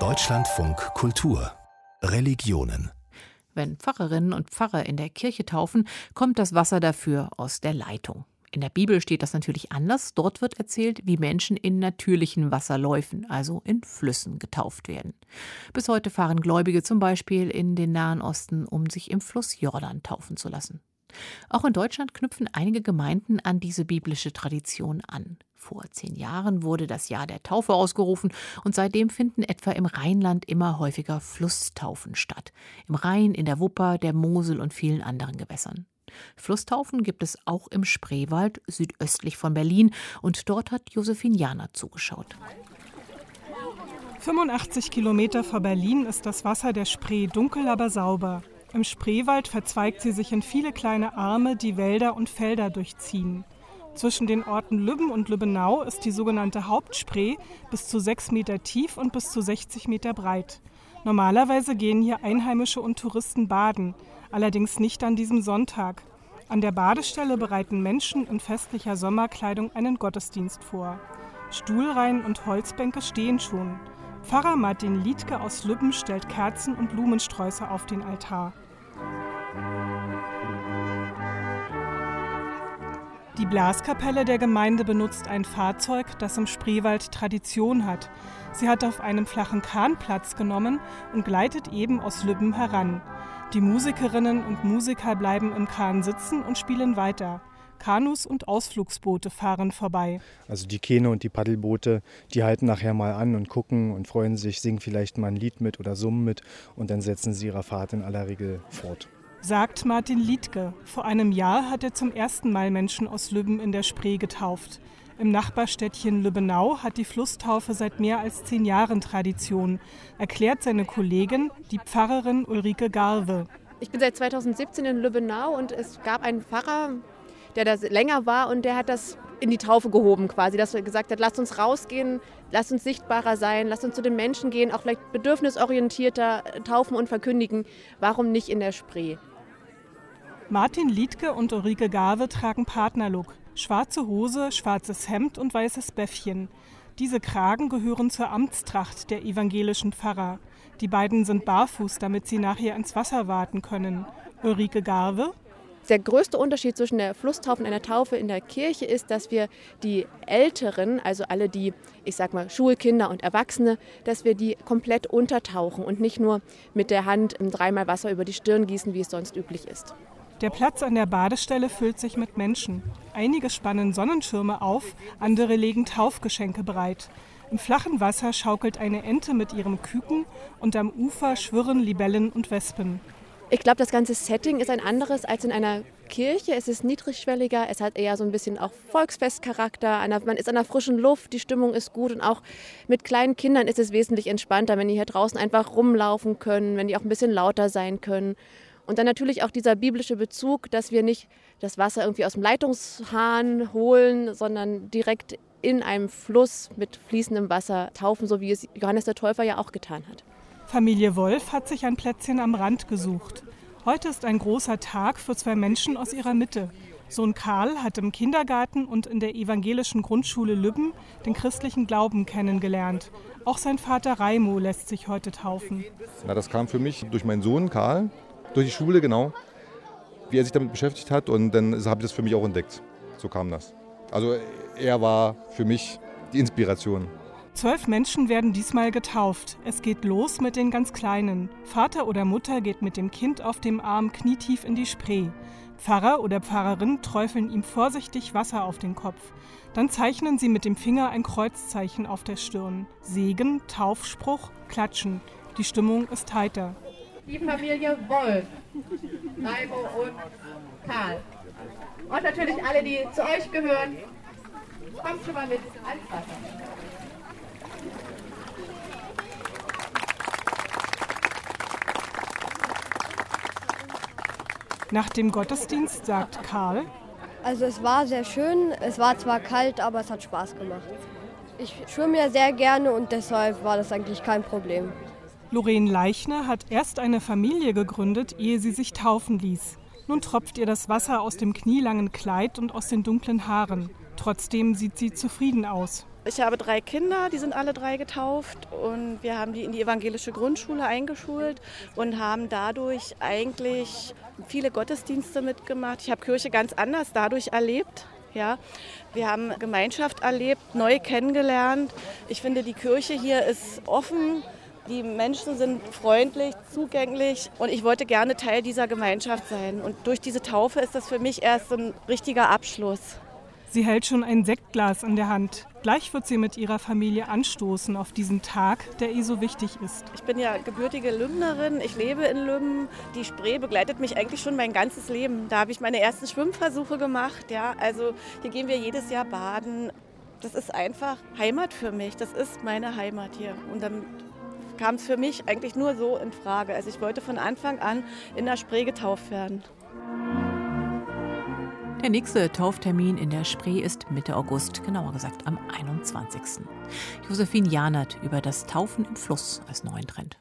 Deutschlandfunk Kultur Religionen wenn Pfarrerinnen und Pfarrer in der Kirche taufen, kommt das Wasser dafür aus der Leitung. In der Bibel steht das natürlich anders. Dort wird erzählt, wie Menschen in natürlichen Wasserläufen, also in Flüssen, getauft werden. Bis heute fahren Gläubige zum Beispiel in den Nahen Osten, um sich im Fluss Jordan taufen zu lassen. Auch in Deutschland knüpfen einige Gemeinden an diese biblische Tradition an. Vor zehn Jahren wurde das Jahr der Taufe ausgerufen und seitdem finden etwa im Rheinland immer häufiger Flusstaufen statt. Im Rhein, in der Wupper, der Mosel und vielen anderen Gewässern. Flusstaufen gibt es auch im Spreewald südöstlich von Berlin und dort hat Josephine Jana zugeschaut. 85 Kilometer vor Berlin ist das Wasser der Spree dunkel, aber sauber. Im Spreewald verzweigt sie sich in viele kleine Arme, die Wälder und Felder durchziehen. Zwischen den Orten Lübben und Lübbenau ist die sogenannte Hauptspree bis zu sechs Meter tief und bis zu 60 Meter breit. Normalerweise gehen hier Einheimische und Touristen baden, allerdings nicht an diesem Sonntag. An der Badestelle bereiten Menschen in festlicher Sommerkleidung einen Gottesdienst vor. Stuhlreihen und Holzbänke stehen schon. Pfarrer Martin Liedke aus Lübben stellt Kerzen und Blumensträuße auf den Altar. Die Blaskapelle der Gemeinde benutzt ein Fahrzeug, das im Spreewald Tradition hat. Sie hat auf einem flachen Kahn Platz genommen und gleitet eben aus Lübben heran. Die Musikerinnen und Musiker bleiben im Kahn sitzen und spielen weiter. Kanus und Ausflugsboote fahren vorbei. Also die Kähne und die Paddelboote, die halten nachher mal an und gucken und freuen sich, singen vielleicht mal ein Lied mit oder summen mit und dann setzen sie ihre Fahrt in aller Regel fort sagt Martin Liedke. Vor einem Jahr hat er zum ersten Mal Menschen aus Lübben in der Spree getauft. Im Nachbarstädtchen Lübbenau hat die Flusstaufe seit mehr als zehn Jahren Tradition, erklärt seine Kollegin, die Pfarrerin Ulrike Garve. Ich bin seit 2017 in Lübbenau und es gab einen Pfarrer, der da länger war und der hat das in die Taufe gehoben quasi, dass er gesagt hat, lasst uns rausgehen, lasst uns sichtbarer sein, lasst uns zu den Menschen gehen, auch vielleicht bedürfnisorientierter taufen und verkündigen. Warum nicht in der Spree? Martin Liedke und Ulrike Gave tragen Partnerlook. Schwarze Hose, schwarzes Hemd und weißes Bäffchen. Diese Kragen gehören zur Amtstracht der evangelischen Pfarrer. Die beiden sind barfuß, damit sie nachher ins Wasser warten können. Ulrike Garve. Der größte Unterschied zwischen der Flusstaufe und einer Taufe in der Kirche ist, dass wir die Älteren, also alle die, ich sag mal, Schulkinder und Erwachsene, dass wir die komplett untertauchen und nicht nur mit der Hand dreimal Wasser über die Stirn gießen, wie es sonst üblich ist. Der Platz an der Badestelle füllt sich mit Menschen. Einige spannen Sonnenschirme auf, andere legen Taufgeschenke bereit. Im flachen Wasser schaukelt eine Ente mit ihrem Küken und am Ufer schwirren Libellen und Wespen. Ich glaube, das ganze Setting ist ein anderes als in einer Kirche. Es ist niedrigschwelliger, es hat eher so ein bisschen auch Volksfestcharakter. Man ist an der frischen Luft, die Stimmung ist gut und auch mit kleinen Kindern ist es wesentlich entspannter, wenn die hier draußen einfach rumlaufen können, wenn die auch ein bisschen lauter sein können. Und dann natürlich auch dieser biblische Bezug, dass wir nicht das Wasser irgendwie aus dem Leitungshahn holen, sondern direkt in einem Fluss mit fließendem Wasser taufen, so wie es Johannes der Täufer ja auch getan hat. Familie Wolf hat sich ein Plätzchen am Rand gesucht. Heute ist ein großer Tag für zwei Menschen aus ihrer Mitte. Sohn Karl hat im Kindergarten und in der evangelischen Grundschule Lübben den christlichen Glauben kennengelernt. Auch sein Vater Raimo lässt sich heute taufen. Na, das kam für mich durch meinen Sohn Karl, durch die Schule, genau. Wie er sich damit beschäftigt hat und dann habe ich das für mich auch entdeckt. So kam das. Also er war für mich die Inspiration. Zwölf Menschen werden diesmal getauft. Es geht los mit den ganz Kleinen. Vater oder Mutter geht mit dem Kind auf dem Arm knietief in die Spree. Pfarrer oder Pfarrerin träufeln ihm vorsichtig Wasser auf den Kopf. Dann zeichnen sie mit dem Finger ein Kreuzzeichen auf der Stirn. Segen, Taufspruch, Klatschen. Die Stimmung ist heiter die Familie Wolf, Raimo und Karl. Und natürlich alle, die zu euch gehören. Kommt schon mal mit ans Wasser. Nach dem Gottesdienst sagt Karl, also es war sehr schön, es war zwar kalt, aber es hat Spaß gemacht. Ich schwimme ja sehr gerne und deshalb war das eigentlich kein Problem. Lorraine Leichner hat erst eine Familie gegründet, ehe sie sich taufen ließ. Nun tropft ihr das Wasser aus dem knielangen Kleid und aus den dunklen Haaren. Trotzdem sieht sie zufrieden aus. Ich habe drei Kinder, die sind alle drei getauft und wir haben die in die evangelische Grundschule eingeschult und haben dadurch eigentlich viele Gottesdienste mitgemacht. Ich habe Kirche ganz anders dadurch erlebt. Ja, wir haben Gemeinschaft erlebt, neu kennengelernt. Ich finde, die Kirche hier ist offen, die Menschen sind freundlich, zugänglich und ich wollte gerne Teil dieser Gemeinschaft sein. Und durch diese Taufe ist das für mich erst ein richtiger Abschluss. Sie hält schon ein Sektglas in der Hand. Gleich wird sie mit ihrer Familie anstoßen auf diesen Tag, der ihr so wichtig ist. Ich bin ja gebürtige Lübnerin, ich lebe in Lübben. Die Spree begleitet mich eigentlich schon mein ganzes Leben. Da habe ich meine ersten Schwimmversuche gemacht. Ja. Also hier gehen wir jedes Jahr baden. Das ist einfach Heimat für mich. Das ist meine Heimat hier. Und dann kam es für mich eigentlich nur so in Frage. Also ich wollte von Anfang an in der Spree getauft werden. Der nächste Tauftermin in der Spree ist Mitte August, genauer gesagt am 21. Josephine Janert über das Taufen im Fluss als neuen Trend.